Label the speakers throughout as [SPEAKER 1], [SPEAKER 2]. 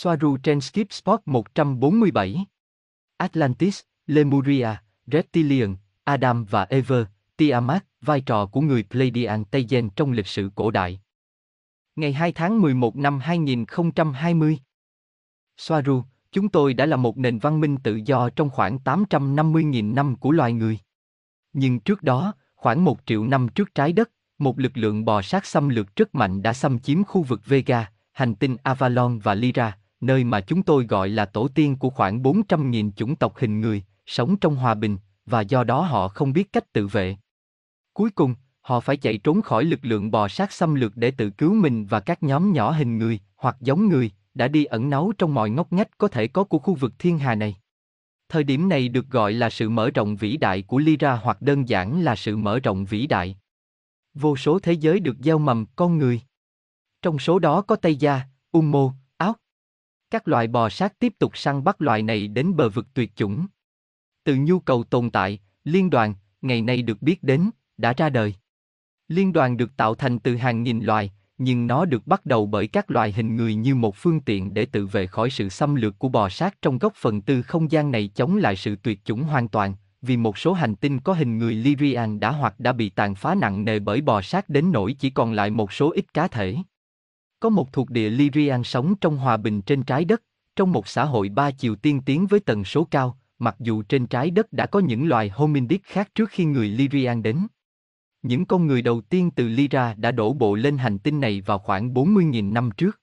[SPEAKER 1] Soaru trên Skip Spot 147. Atlantis, Lemuria, Reptilian, Adam và Eve, Tiamat, vai trò của người Pleiadian Tây Gen trong lịch sử cổ đại. Ngày 2 tháng 11 năm 2020. Soaru, chúng tôi đã là một nền văn minh tự do trong khoảng 850.000 năm của loài người. Nhưng trước đó, khoảng một triệu năm trước trái đất, một lực lượng bò sát xâm lược rất mạnh đã xâm chiếm khu vực Vega, hành tinh Avalon và Lyra, nơi mà chúng tôi gọi là tổ tiên của khoảng 400.000 chủng tộc hình người, sống trong hòa bình, và do đó họ không biết cách tự vệ. Cuối cùng, họ phải chạy trốn khỏi lực lượng bò sát xâm lược để tự cứu mình và các nhóm nhỏ hình người, hoặc giống người, đã đi ẩn náu trong mọi ngóc ngách có thể có của khu vực thiên hà này. Thời điểm này được gọi là sự mở rộng vĩ đại của Lyra hoặc đơn giản là sự mở rộng vĩ đại. Vô số thế giới được gieo mầm con người. Trong số đó có Tây Gia, Ummo, các loài bò sát tiếp tục săn bắt loài này đến bờ vực tuyệt chủng. Từ nhu cầu tồn tại, liên đoàn, ngày nay được biết đến, đã ra đời. Liên đoàn được tạo thành từ hàng nghìn loài, nhưng nó được bắt đầu bởi các loài hình người như một phương tiện để tự vệ khỏi sự xâm lược của bò sát trong góc phần tư không gian này chống lại sự tuyệt chủng hoàn toàn, vì một số hành tinh có hình người Lyrian đã hoặc đã bị tàn phá nặng nề bởi bò sát đến nỗi chỉ còn lại một số ít cá thể. Có một thuộc địa Lyrian sống trong hòa bình trên trái đất, trong một xã hội ba chiều tiên tiến với tần số cao, mặc dù trên trái đất đã có những loài hominid khác trước khi người Lyrian đến. Những con người đầu tiên từ Lyra đã đổ bộ lên hành tinh này vào khoảng 40.000 năm trước.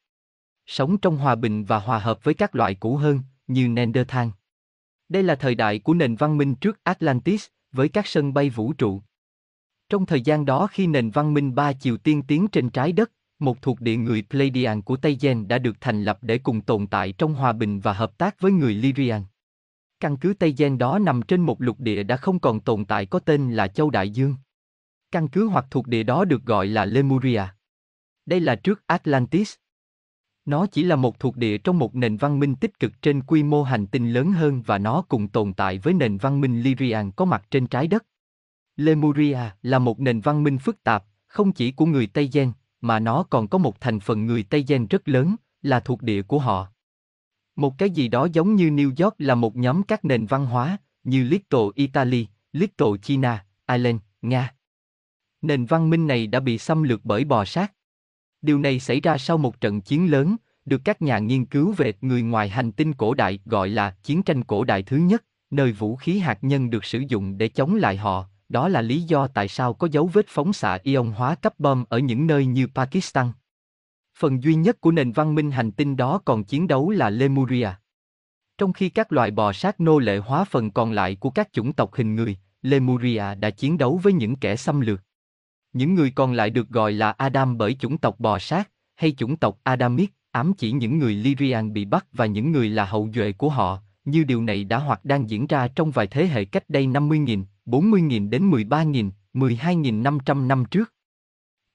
[SPEAKER 1] Sống trong hòa bình và hòa hợp với các loại cũ hơn, như Neanderthal. Đây là thời đại của nền văn minh trước Atlantis, với các sân bay vũ trụ. Trong thời gian đó khi nền văn minh ba chiều tiên tiến trên trái đất, một thuộc địa người Pleiadian của Tây Gen đã được thành lập để cùng tồn tại trong hòa bình và hợp tác với người Lyrian. Căn cứ Tây Gen đó nằm trên một lục địa đã không còn tồn tại có tên là Châu Đại Dương. Căn cứ hoặc thuộc địa đó được gọi là Lemuria. Đây là trước Atlantis. Nó chỉ là một thuộc địa trong một nền văn minh tích cực trên quy mô hành tinh lớn hơn và nó cùng tồn tại với nền văn minh Lyrian có mặt trên trái đất. Lemuria là một nền văn minh phức tạp, không chỉ của người Tây Gen, mà nó còn có một thành phần người Tây Gen rất lớn, là thuộc địa của họ. Một cái gì đó giống như New York là một nhóm các nền văn hóa, như Little Italy, Little China, Ireland, Nga. Nền văn minh này đã bị xâm lược bởi bò sát. Điều này xảy ra sau một trận chiến lớn, được các nhà nghiên cứu về người ngoài hành tinh cổ đại gọi là chiến tranh cổ đại thứ nhất, nơi vũ khí hạt nhân được sử dụng để chống lại họ. Đó là lý do tại sao có dấu vết phóng xạ ion hóa cấp bom ở những nơi như Pakistan. Phần duy nhất của nền văn minh hành tinh đó còn chiến đấu là Lemuria. Trong khi các loại bò sát nô lệ hóa phần còn lại của các chủng tộc hình người, Lemuria đã chiến đấu với những kẻ xâm lược. Những người còn lại được gọi là Adam bởi chủng tộc bò sát, hay chủng tộc Adamic, ám chỉ những người Lyrian bị bắt và những người là hậu duệ của họ, như điều này đã hoặc đang diễn ra trong vài thế hệ cách đây 50.000, 40.000 đến 13.000, 12.500 năm trước.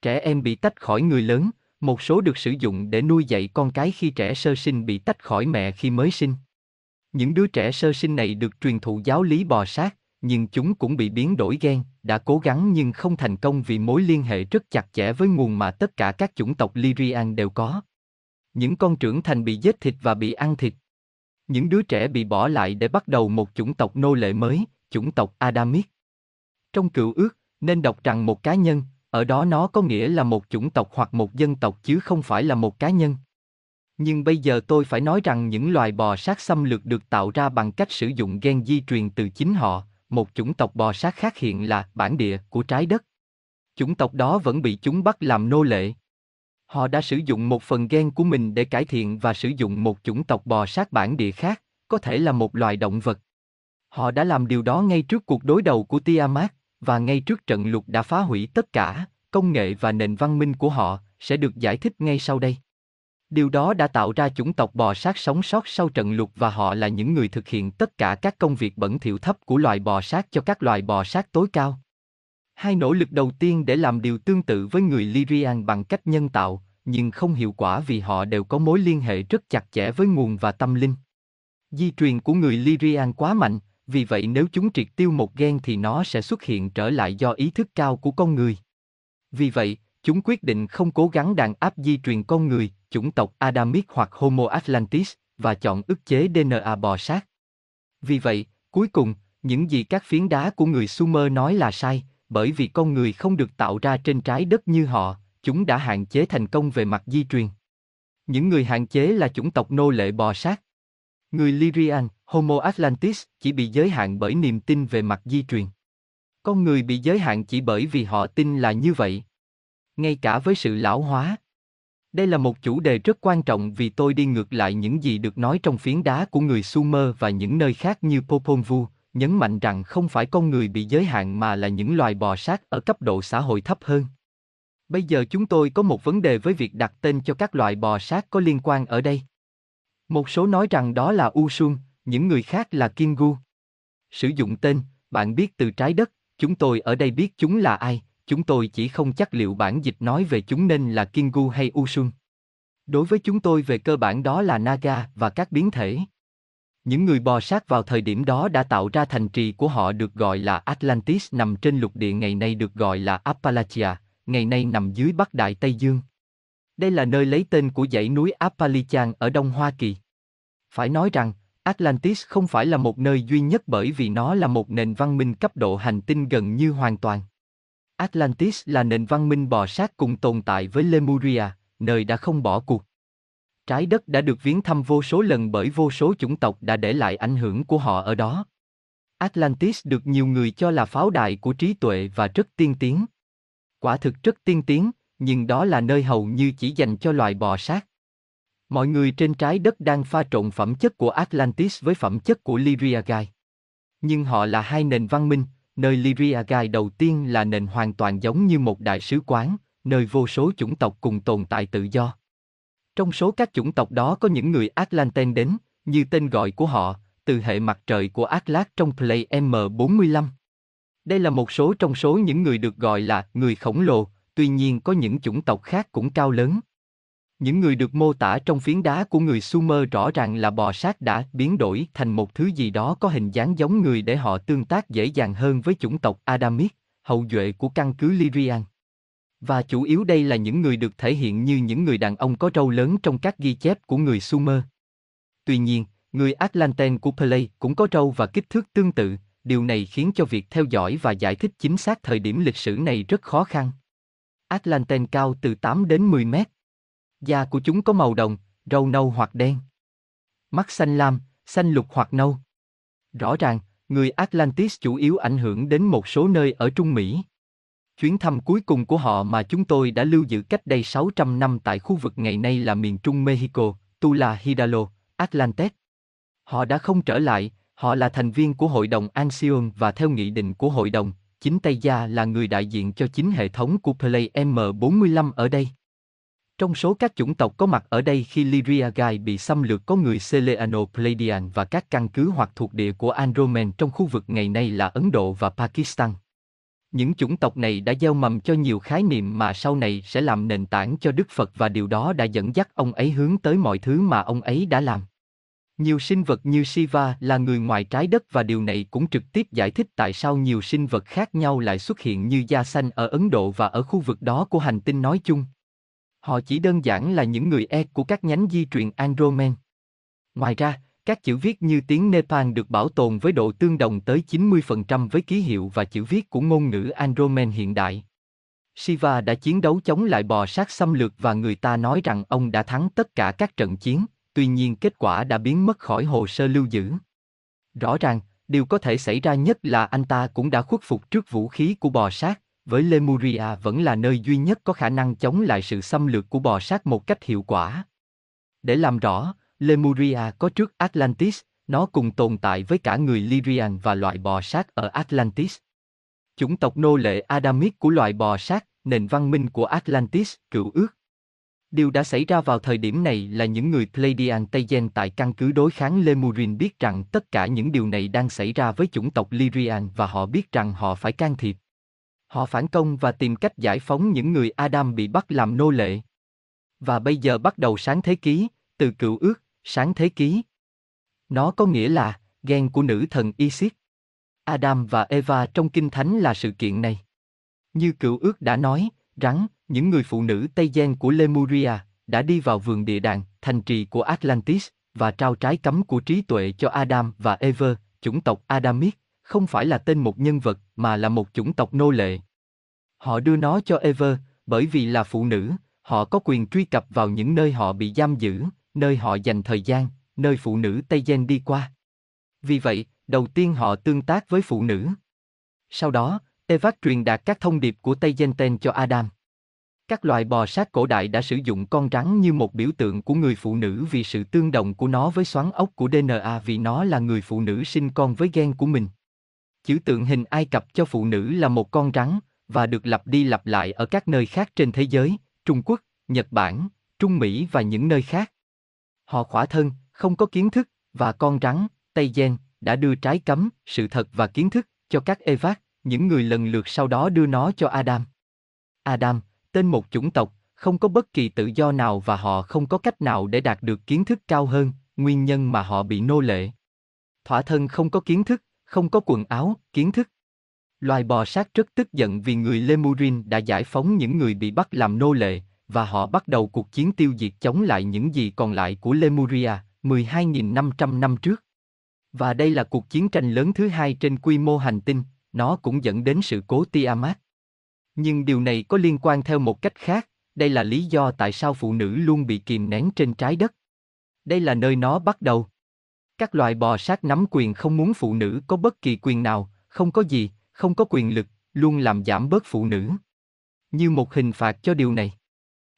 [SPEAKER 1] Trẻ em bị tách khỏi người lớn, một số được sử dụng để nuôi dạy con cái khi trẻ sơ sinh bị tách khỏi mẹ khi mới sinh. Những đứa trẻ sơ sinh này được truyền thụ giáo lý bò sát, nhưng chúng cũng bị biến đổi gen, đã cố gắng nhưng không thành công vì mối liên hệ rất chặt chẽ với nguồn mà tất cả các chủng tộc Lyrian đều có. Những con trưởng thành bị giết thịt và bị ăn thịt. Những đứa trẻ bị bỏ lại để bắt đầu một chủng tộc nô lệ mới, chủng tộc Adamic. Trong cựu ước, nên đọc rằng một cá nhân, ở đó nó có nghĩa là một chủng tộc hoặc một dân tộc chứ không phải là một cá nhân. Nhưng bây giờ tôi phải nói rằng những loài bò sát xâm lược được tạo ra bằng cách sử dụng gen di truyền từ chính họ, một chủng tộc bò sát khác hiện là bản địa của trái đất. Chủng tộc đó vẫn bị chúng bắt làm nô lệ. Họ đã sử dụng một phần gen của mình để cải thiện và sử dụng một chủng tộc bò sát bản địa khác, có thể là một loài động vật. Họ đã làm điều đó ngay trước cuộc đối đầu của Tiamat, và ngay trước trận lục đã phá hủy tất cả, công nghệ và nền văn minh của họ, sẽ được giải thích ngay sau đây. Điều đó đã tạo ra chủng tộc bò sát sống sót sau trận lục và họ là những người thực hiện tất cả các công việc bẩn thỉu thấp của loài bò sát cho các loài bò sát tối cao. Hai nỗ lực đầu tiên để làm điều tương tự với người Lyrian bằng cách nhân tạo, nhưng không hiệu quả vì họ đều có mối liên hệ rất chặt chẽ với nguồn và tâm linh. Di truyền của người Lyrian quá mạnh, vì vậy nếu chúng triệt tiêu một gen thì nó sẽ xuất hiện trở lại do ý thức cao của con người. Vì vậy, chúng quyết định không cố gắng đàn áp di truyền con người, chủng tộc Adamic hoặc Homo Atlantis, và chọn ức chế DNA bò sát. Vì vậy, cuối cùng, những gì các phiến đá của người Sumer nói là sai, bởi vì con người không được tạo ra trên trái đất như họ, chúng đã hạn chế thành công về mặt di truyền. Những người hạn chế là chủng tộc nô lệ bò sát. Người Lyrian, Homo Atlantis, chỉ bị giới hạn bởi niềm tin về mặt di truyền. Con người bị giới hạn chỉ bởi vì họ tin là như vậy. Ngay cả với sự lão hóa. Đây là một chủ đề rất quan trọng vì tôi đi ngược lại những gì được nói trong phiến đá của người Sumer và những nơi khác như Popol Vuh, nhấn mạnh rằng không phải con người bị giới hạn mà là những loài bò sát ở cấp độ xã hội thấp hơn. Bây giờ chúng tôi có một vấn đề với việc đặt tên cho các loài bò sát có liên quan ở đây. Một số nói rằng đó là Usun, những người khác là Kingu. Sử dụng tên, bạn biết từ trái đất, chúng tôi ở đây biết chúng là ai, chúng tôi chỉ không chắc liệu bản dịch nói về chúng nên là Kingu hay Usun. Đối với chúng tôi về cơ bản đó là Naga và các biến thể. Những người bò sát vào thời điểm đó đã tạo ra thành trì của họ được gọi là Atlantis nằm trên lục địa ngày nay được gọi là Appalachia, ngày nay nằm dưới Bắc Đại Tây Dương. Đây là nơi lấy tên của dãy núi Appalachian ở Đông Hoa Kỳ. Phải nói rằng, Atlantis không phải là một nơi duy nhất bởi vì nó là một nền văn minh cấp độ hành tinh gần như hoàn toàn. Atlantis là nền văn minh bò sát cùng tồn tại với Lemuria, nơi đã không bỏ cuộc. Trái đất đã được viếng thăm vô số lần bởi vô số chủng tộc đã để lại ảnh hưởng của họ ở đó. Atlantis được nhiều người cho là pháo đài của trí tuệ và rất tiên tiến. Quả thực rất tiên tiến, nhưng đó là nơi hầu như chỉ dành cho loài bò sát. Mọi người trên trái đất đang pha trộn phẩm chất của Atlantis với phẩm chất của Lyriagai. Nhưng họ là hai nền văn minh, nơi Lyriagai đầu tiên là nền hoàn toàn giống như một đại sứ quán, nơi vô số chủng tộc cùng tồn tại tự do. Trong số các chủng tộc đó có những người Atlanten đến, như tên gọi của họ, từ hệ mặt trời của Atlas trong Play M45. Đây là một số trong số những người được gọi là người khổng lồ, tuy nhiên có những chủng tộc khác cũng cao lớn. Những người được mô tả trong phiến đá của người Sumer rõ ràng là bò sát đã biến đổi thành một thứ gì đó có hình dáng giống người để họ tương tác dễ dàng hơn với chủng tộc Adamic, hậu duệ của căn cứ Lyrian. Và chủ yếu đây là những người được thể hiện như những người đàn ông có râu lớn trong các ghi chép của người Sumer. Tuy nhiên, người Atlanten của Play cũng có râu và kích thước tương tự, điều này khiến cho việc theo dõi và giải thích chính xác thời điểm lịch sử này rất khó khăn. Atlanten cao từ 8 đến 10 mét. Da của chúng có màu đồng, râu nâu hoặc đen. Mắt xanh lam, xanh lục hoặc nâu. Rõ ràng, người Atlantis chủ yếu ảnh hưởng đến một số nơi ở Trung Mỹ. Chuyến thăm cuối cùng của họ mà chúng tôi đã lưu giữ cách đây 600 năm tại khu vực ngày nay là miền Trung Mexico, Tula Hidalgo, Atlantes. Họ đã không trở lại, họ là thành viên của Hội đồng Ancion và theo nghị định của Hội đồng, chính Tây Gia là người đại diện cho chính hệ thống của Play M45 ở đây. Trong số các chủng tộc có mặt ở đây khi Lyria Gai bị xâm lược có người Seleano Pleiadian và các căn cứ hoặc thuộc địa của Andromen trong khu vực ngày nay là Ấn Độ và Pakistan. Những chủng tộc này đã gieo mầm cho nhiều khái niệm mà sau này sẽ làm nền tảng cho Đức Phật và điều đó đã dẫn dắt ông ấy hướng tới mọi thứ mà ông ấy đã làm. Nhiều sinh vật như Shiva là người ngoài trái đất và điều này cũng trực tiếp giải thích tại sao nhiều sinh vật khác nhau lại xuất hiện như da xanh ở Ấn Độ và ở khu vực đó của hành tinh nói chung. Họ chỉ đơn giản là những người E của các nhánh di truyền Andromen. Ngoài ra, các chữ viết như tiếng Nepal được bảo tồn với độ tương đồng tới 90% với ký hiệu và chữ viết của ngôn ngữ Andromen hiện đại. Shiva đã chiến đấu chống lại bò sát xâm lược và người ta nói rằng ông đã thắng tất cả các trận chiến, tuy nhiên kết quả đã biến mất khỏi hồ sơ lưu giữ. Rõ ràng, điều có thể xảy ra nhất là anh ta cũng đã khuất phục trước vũ khí của bò sát, với Lemuria vẫn là nơi duy nhất có khả năng chống lại sự xâm lược của bò sát một cách hiệu quả. Để làm rõ, Lemuria có trước Atlantis, nó cùng tồn tại với cả người Lyrian và loại bò sát ở Atlantis. Chủng tộc nô lệ Adamic của loài bò sát, nền văn minh của Atlantis, cựu ước. Điều đã xảy ra vào thời điểm này là những người Pleiadian Tây Gen tại căn cứ đối kháng Lemurin biết rằng tất cả những điều này đang xảy ra với chủng tộc Lyrian và họ biết rằng họ phải can thiệp. Họ phản công và tìm cách giải phóng những người Adam bị bắt làm nô lệ. Và bây giờ bắt đầu sáng thế ký, từ cựu ước, sáng thế ký. Nó có nghĩa là, ghen của nữ thần Isis. Adam và Eva trong Kinh Thánh là sự kiện này. Như cựu ước đã nói, rắn, những người phụ nữ Tây Gen của Lemuria, đã đi vào vườn địa đàng, thành trì của Atlantis, và trao trái cấm của trí tuệ cho Adam và Eva chủng tộc Adamic, không phải là tên một nhân vật mà là một chủng tộc nô lệ. Họ đưa nó cho Ever, bởi vì là phụ nữ, họ có quyền truy cập vào những nơi họ bị giam giữ, nơi họ dành thời gian, nơi phụ nữ Tây Gen đi qua. Vì vậy, đầu tiên họ tương tác với phụ nữ. Sau đó, Evac truyền đạt các thông điệp của Tây Gen Ten cho Adam. Các loài bò sát cổ đại đã sử dụng con rắn như một biểu tượng của người phụ nữ vì sự tương đồng của nó với xoắn ốc của DNA vì nó là người phụ nữ sinh con với gen của mình. Chữ tượng hình Ai Cập cho phụ nữ là một con rắn, và được lặp đi lặp lại ở các nơi khác trên thế giới, Trung Quốc, Nhật Bản, Trung Mỹ và những nơi khác. Họ khỏa thân, không có kiến thức, và con rắn, Tây Gen, đã đưa trái cấm, sự thật và kiến thức cho các evac những người lần lượt sau đó đưa nó cho Adam. Adam, tên một chủng tộc, không có bất kỳ tự do nào và họ không có cách nào để đạt được kiến thức cao hơn, nguyên nhân mà họ bị nô lệ. Thỏa thân không có kiến thức, không có quần áo, kiến thức. Loài bò sát rất tức giận vì người Lemurin đã giải phóng những người bị bắt làm nô lệ, và họ bắt đầu cuộc chiến tiêu diệt chống lại những gì còn lại của Lemuria, 12.500 năm trước. Và đây là cuộc chiến tranh lớn thứ hai trên quy mô hành tinh, nó cũng dẫn đến sự cố Tiamat. Nhưng điều này có liên quan theo một cách khác, đây là lý do tại sao phụ nữ luôn bị kìm nén trên trái đất. Đây là nơi nó bắt đầu. Các loài bò sát nắm quyền không muốn phụ nữ có bất kỳ quyền nào, không có gì, không có quyền lực, luôn làm giảm bớt phụ nữ. Như một hình phạt cho điều này.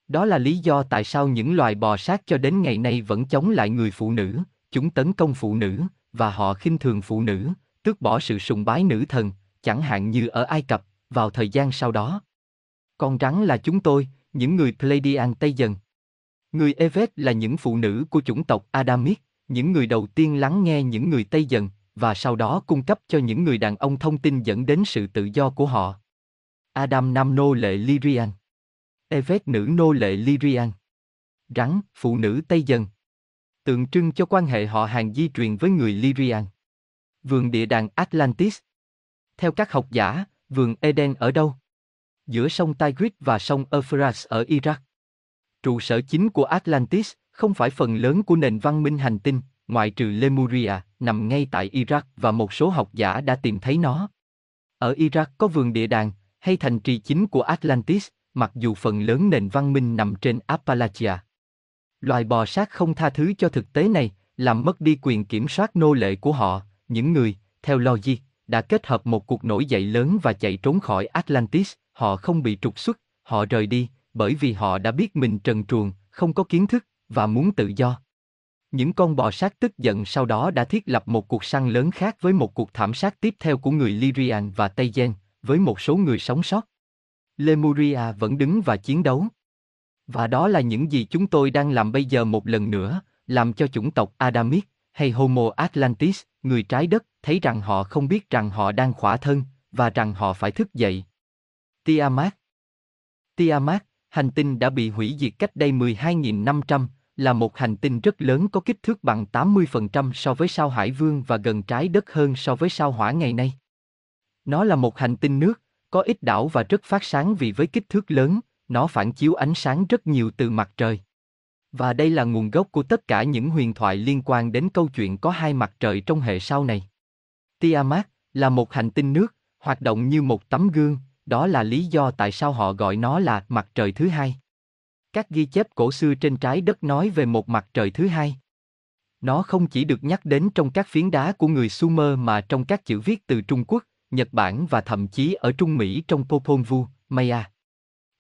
[SPEAKER 1] Đó là lý do tại sao những loài bò sát cho đến ngày nay vẫn chống lại người phụ nữ, chúng tấn công phụ nữ, và họ khinh thường phụ nữ, tước bỏ sự sùng bái nữ thần, chẳng hạn như ở Ai Cập, vào thời gian sau đó. Con rắn là chúng tôi, những người Pleiadian Tây Dần. Người Evet là những phụ nữ của chủng tộc Adamic, những người đầu tiên lắng nghe những người Tây Dần, và sau đó cung cấp cho những người đàn ông thông tin dẫn đến sự tự do của họ. Adam nam nô lệ Lyrian. Evet nữ nô lệ Lyrian. Rắn, phụ nữ Tây Dần. Tượng trưng cho quan hệ họ hàng di truyền với người Lyrian. Vườn địa đàng Atlantis. Theo các học giả, vườn Eden ở đâu? Giữa sông Tigris và sông Euphrates ở Iraq. Trụ sở chính của Atlantis không phải phần lớn của nền văn minh hành tinh, ngoại trừ Lemuria, nằm ngay tại Iraq và một số học giả đã tìm thấy nó. Ở Iraq có vườn địa đàng, hay thành trì chính của Atlantis, mặc dù phần lớn nền văn minh nằm trên Appalachia. Loài bò sát không tha thứ cho thực tế này, làm mất đi quyền kiểm soát nô lệ của họ, những người, theo logic, đã kết hợp một cuộc nổi dậy lớn và chạy trốn khỏi Atlantis, họ không bị trục xuất, họ rời đi, bởi vì họ đã biết mình trần truồng, không có kiến thức, và muốn tự do. Những con bò sát tức giận sau đó đã thiết lập một cuộc săn lớn khác với một cuộc thảm sát tiếp theo của người Lyrian và Tây Gen, với một số người sống sót. Lemuria vẫn đứng và chiến đấu. Và đó là những gì chúng tôi đang làm bây giờ một lần nữa, làm cho chủng tộc Adamic, hay Homo Atlantis, người trái đất, thấy rằng họ không biết rằng họ đang khỏa thân, và rằng họ phải thức dậy. Tiamat Tiamat, hành tinh đã bị hủy diệt cách đây 12.500, là một hành tinh rất lớn có kích thước bằng 80% so với sao Hải Vương và gần trái đất hơn so với sao Hỏa ngày nay. Nó là một hành tinh nước, có ít đảo và rất phát sáng vì với kích thước lớn, nó phản chiếu ánh sáng rất nhiều từ mặt trời. Và đây là nguồn gốc của tất cả những huyền thoại liên quan đến câu chuyện có hai mặt trời trong hệ sao này. Tiamat là một hành tinh nước, hoạt động như một tấm gương, đó là lý do tại sao họ gọi nó là mặt trời thứ hai. Các ghi chép cổ xưa trên trái đất nói về một mặt trời thứ hai. Nó không chỉ được nhắc đến trong các phiến đá của người Sumer mà trong các chữ viết từ Trung Quốc, Nhật Bản và thậm chí ở Trung Mỹ trong Popol Vuh, Maya.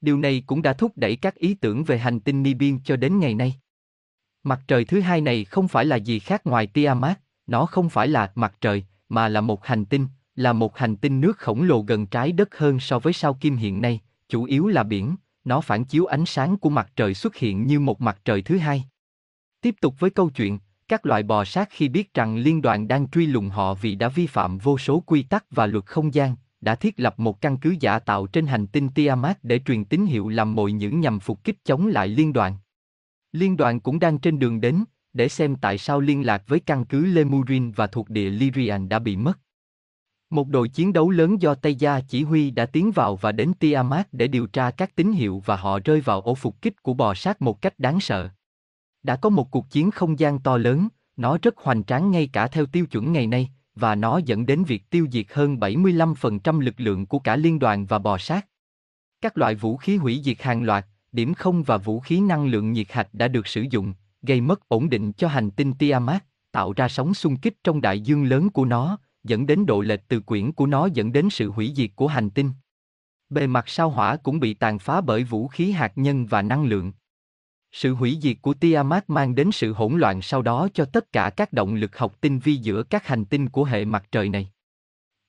[SPEAKER 1] Điều này cũng đã thúc đẩy các ý tưởng về hành tinh Nibiru cho đến ngày nay. Mặt trời thứ hai này không phải là gì khác ngoài Tiamat, nó không phải là mặt trời, mà là một hành tinh, là một hành tinh nước khổng lồ gần trái đất hơn so với sao Kim hiện nay, chủ yếu là biển, nó phản chiếu ánh sáng của mặt trời xuất hiện như một mặt trời thứ hai. Tiếp tục với câu chuyện, các loại bò sát khi biết rằng liên đoàn đang truy lùng họ vì đã vi phạm vô số quy tắc và luật không gian, đã thiết lập một căn cứ giả tạo trên hành tinh Tiamat để truyền tín hiệu làm mồi những nhằm phục kích chống lại liên đoàn. Liên đoàn cũng đang trên đường đến, để xem tại sao liên lạc với căn cứ Lemurin và thuộc địa Lyrian đã bị mất. Một đội chiến đấu lớn do Tây Gia chỉ huy đã tiến vào và đến Tiamat để điều tra các tín hiệu và họ rơi vào ổ phục kích của bò sát một cách đáng sợ. Đã có một cuộc chiến không gian to lớn, nó rất hoành tráng ngay cả theo tiêu chuẩn ngày nay, và nó dẫn đến việc tiêu diệt hơn 75% lực lượng của cả liên đoàn và bò sát. Các loại vũ khí hủy diệt hàng loạt, điểm không và vũ khí năng lượng nhiệt hạch đã được sử dụng, gây mất ổn định cho hành tinh Tiamat, tạo ra sóng xung kích trong đại dương lớn của nó, dẫn đến độ lệch từ quyển của nó dẫn đến sự hủy diệt của hành tinh. Bề mặt sao hỏa cũng bị tàn phá bởi vũ khí hạt nhân và năng lượng. Sự hủy diệt của Tiamat mang đến sự hỗn loạn sau đó cho tất cả các động lực học tinh vi giữa các hành tinh của hệ mặt trời này.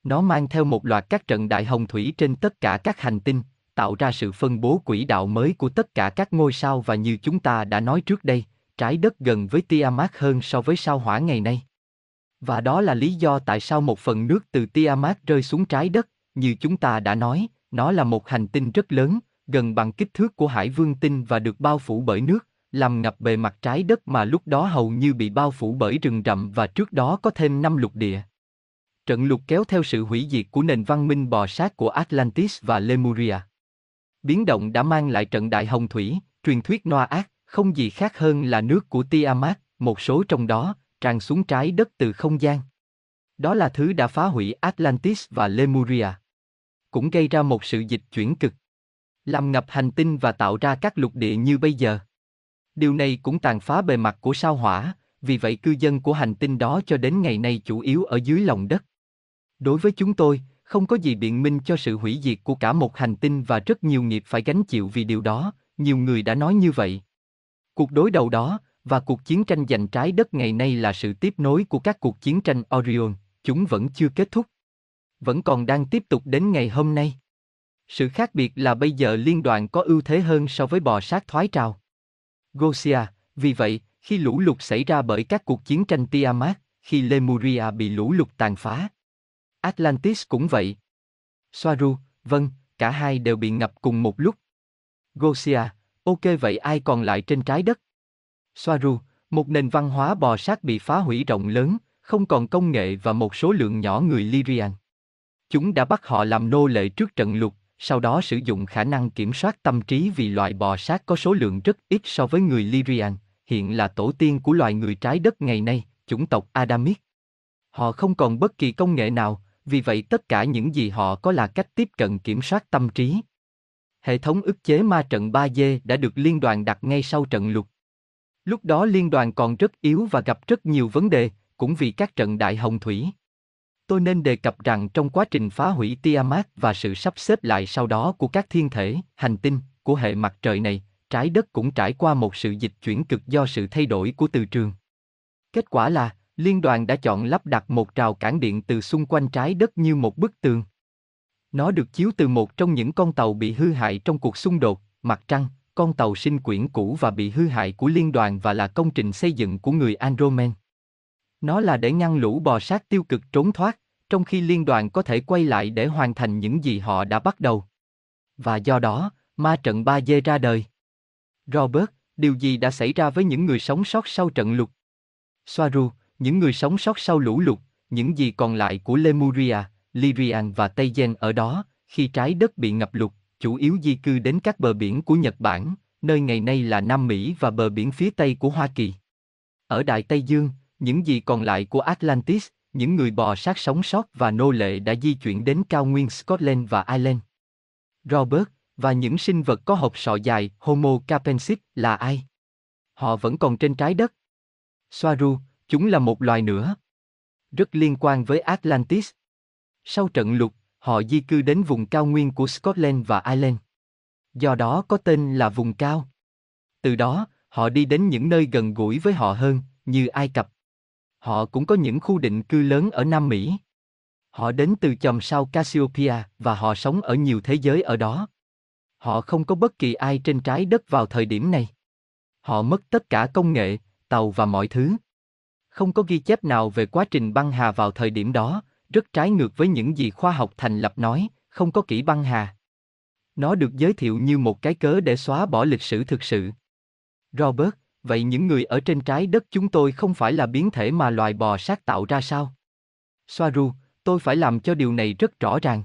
[SPEAKER 1] Nó mang theo một loạt các trận đại hồng thủy trên tất cả các hành tinh, tạo ra sự phân bố quỹ đạo mới của tất cả các ngôi sao và như chúng ta đã nói trước đây, trái đất gần với Tiamat hơn so với sao hỏa ngày nay. Và đó là lý do tại sao một phần nước từ Tiamat rơi xuống trái đất, như chúng ta đã nói, nó là một hành tinh rất lớn, gần bằng kích thước của hải vương tinh và được bao phủ bởi nước, làm ngập bề mặt trái đất mà lúc đó hầu như bị bao phủ bởi rừng rậm và trước đó có thêm năm lục địa. Trận lục kéo theo sự hủy diệt của nền văn minh bò sát của Atlantis và Lemuria. Biến động đã mang lại trận đại hồng thủy, truyền thuyết noa ác không gì khác hơn là nước của Tiamat, một số trong đó, tràn xuống trái đất từ không gian. Đó là thứ đã phá hủy Atlantis và Lemuria. Cũng gây ra một sự dịch chuyển cực. Làm ngập hành tinh và tạo ra các lục địa như bây giờ. Điều này cũng tàn phá bề mặt của sao hỏa, vì vậy cư dân của hành tinh đó cho đến ngày nay chủ yếu ở dưới lòng đất. Đối với chúng tôi, không có gì biện minh cho sự hủy diệt của cả một hành tinh và rất nhiều nghiệp phải gánh chịu vì điều đó, nhiều người đã nói như vậy. Cuộc đối đầu đó, và cuộc chiến tranh giành trái đất ngày nay là sự tiếp nối của các cuộc chiến tranh Orion, chúng vẫn chưa kết thúc. Vẫn còn đang tiếp tục đến ngày hôm nay. Sự khác biệt là bây giờ liên đoàn có ưu thế hơn so với bò sát thoái trào. Gosia, vì vậy, khi lũ lụt xảy ra bởi các cuộc chiến tranh Tiamat, khi Lemuria bị lũ lụt tàn phá. Atlantis cũng vậy. Soaru, vâng, cả hai đều bị ngập cùng một lúc. Gosia, ok vậy ai còn lại trên trái đất? Soaru, một nền văn hóa bò sát bị phá hủy rộng lớn, không còn công nghệ và một số lượng nhỏ người Lyrian. Chúng đã bắt họ làm nô lệ trước trận lục, sau đó sử dụng khả năng kiểm soát tâm trí vì loại bò sát có số lượng rất ít so với người Lyrian, hiện là tổ tiên của loài người trái đất ngày nay, chủng tộc Adamic. Họ không còn bất kỳ công nghệ nào, vì vậy tất cả những gì họ có là cách tiếp cận kiểm soát tâm trí. Hệ thống ức chế ma trận 3D đã được liên đoàn đặt ngay sau trận lục. Lúc đó liên đoàn còn rất yếu và gặp rất nhiều vấn đề, cũng vì các trận đại hồng thủy. Tôi nên đề cập rằng trong quá trình phá hủy Tiamat và sự sắp xếp lại sau đó của các thiên thể, hành tinh, của hệ mặt trời này, trái đất cũng trải qua một sự dịch chuyển cực do sự thay đổi của từ trường. Kết quả là, liên đoàn đã chọn lắp đặt một rào cản điện từ xung quanh trái đất như một bức tường. Nó được chiếu từ một trong những con tàu bị hư hại trong cuộc xung đột, mặt trăng, con tàu sinh quyển cũ và bị hư hại của liên đoàn và là công trình xây dựng của người Andromen. Nó là để ngăn lũ bò sát tiêu cực trốn thoát, trong khi liên đoàn có thể quay lại để hoàn thành những gì họ đã bắt đầu. Và do đó, ma trận 3D ra đời. Robert, điều gì đã xảy ra với những người sống sót sau trận lụt? Soaru, những người sống sót sau lũ lụt, những gì còn lại của Lemuria, Lyrian và Tây Gen ở đó, khi trái đất bị ngập lụt, chủ yếu di cư đến các bờ biển của Nhật Bản, nơi ngày nay là Nam Mỹ và bờ biển phía Tây của Hoa Kỳ. Ở Đại Tây Dương, những gì còn lại của Atlantis, những người bò sát sống sót và nô lệ đã di chuyển đến cao nguyên Scotland và Ireland. Robert, và những sinh vật có hộp sọ dài Homo capensis là ai? Họ vẫn còn trên trái đất. Soaru, chúng là một loài nữa. Rất liên quan với Atlantis. Sau trận lụt, họ di cư đến vùng cao nguyên của Scotland và Ireland. Do đó có tên là vùng cao. Từ đó, họ đi đến những nơi gần gũi với họ hơn, như Ai Cập. Họ cũng có những khu định cư lớn ở Nam Mỹ. Họ đến từ chòm sao Cassiopeia và họ sống ở nhiều thế giới ở đó. Họ không có bất kỳ ai trên trái đất vào thời điểm này. Họ mất tất cả công nghệ, tàu và mọi thứ. Không có ghi chép nào về quá trình băng hà vào thời điểm đó, rất trái ngược với những gì khoa học thành lập nói, không có kỹ băng hà. Nó được giới thiệu như một cái cớ để xóa bỏ lịch sử thực sự. Robert, vậy những người ở trên trái đất chúng tôi không phải là biến thể mà loài bò sát tạo ra sao? Soaru, tôi phải làm cho điều này rất rõ ràng.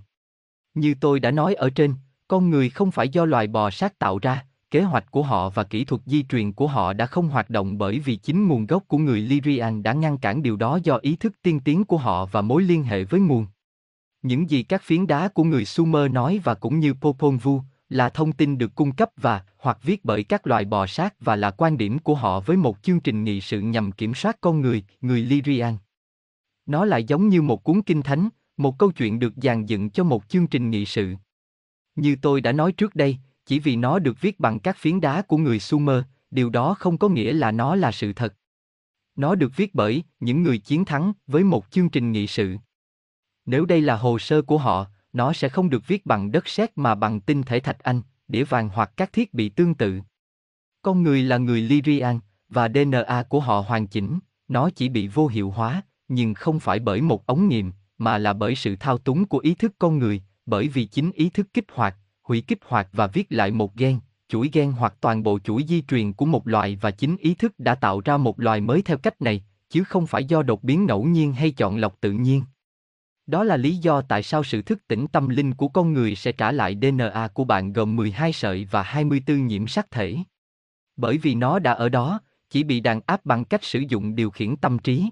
[SPEAKER 1] Như tôi đã nói ở trên, con người không phải do loài bò sát tạo ra, kế hoạch của họ và kỹ thuật di truyền của họ đã không hoạt động bởi vì chính nguồn gốc của người Lyrian đã ngăn cản điều đó do ý thức tiên tiến của họ và mối liên hệ với nguồn. Những gì các phiến đá của người Sumer nói và cũng như Popol Vuh là thông tin được cung cấp và hoặc viết bởi các loài bò sát và là quan điểm của họ với một chương trình nghị sự nhằm kiểm soát con người, người Lyrian. Nó lại giống như một cuốn kinh thánh, một câu chuyện được dàn dựng cho một chương trình nghị sự. Như tôi đã nói trước đây, chỉ vì nó được viết bằng các phiến đá của người Sumer, điều đó không có nghĩa là nó là sự thật. Nó được viết bởi những người chiến thắng với một chương trình nghị sự. Nếu đây là hồ sơ của họ, nó sẽ không được viết bằng đất sét mà bằng tinh thể thạch anh, đĩa vàng hoặc các thiết bị tương tự. Con người là người Lyrian, và DNA của họ hoàn chỉnh, nó chỉ bị vô hiệu hóa, nhưng không phải bởi một ống nghiệm, mà là bởi sự thao túng của ý thức con người, bởi vì chính ý thức kích hoạt, hủy kích hoạt và viết lại một gen, chuỗi gen hoặc toàn bộ chuỗi di truyền của một loài và chính ý thức đã tạo ra một loài mới theo cách này, chứ không phải do đột biến ngẫu nhiên hay chọn lọc tự nhiên. Đó là lý do tại sao sự thức tỉnh tâm linh của con người sẽ trả lại DNA của bạn gồm 12 sợi và 24 nhiễm sắc thể. Bởi vì nó đã ở đó, chỉ bị đàn áp bằng cách sử dụng điều khiển tâm trí.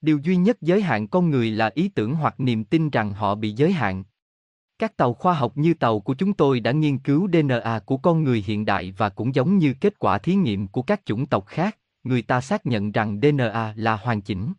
[SPEAKER 1] Điều duy nhất giới hạn con người là ý tưởng hoặc niềm tin rằng họ bị giới hạn. Các tàu khoa học như tàu của chúng tôi đã nghiên cứu DNA của con người hiện đại và cũng giống như kết quả thí nghiệm của các chủng tộc khác, người ta xác nhận rằng DNA là hoàn chỉnh.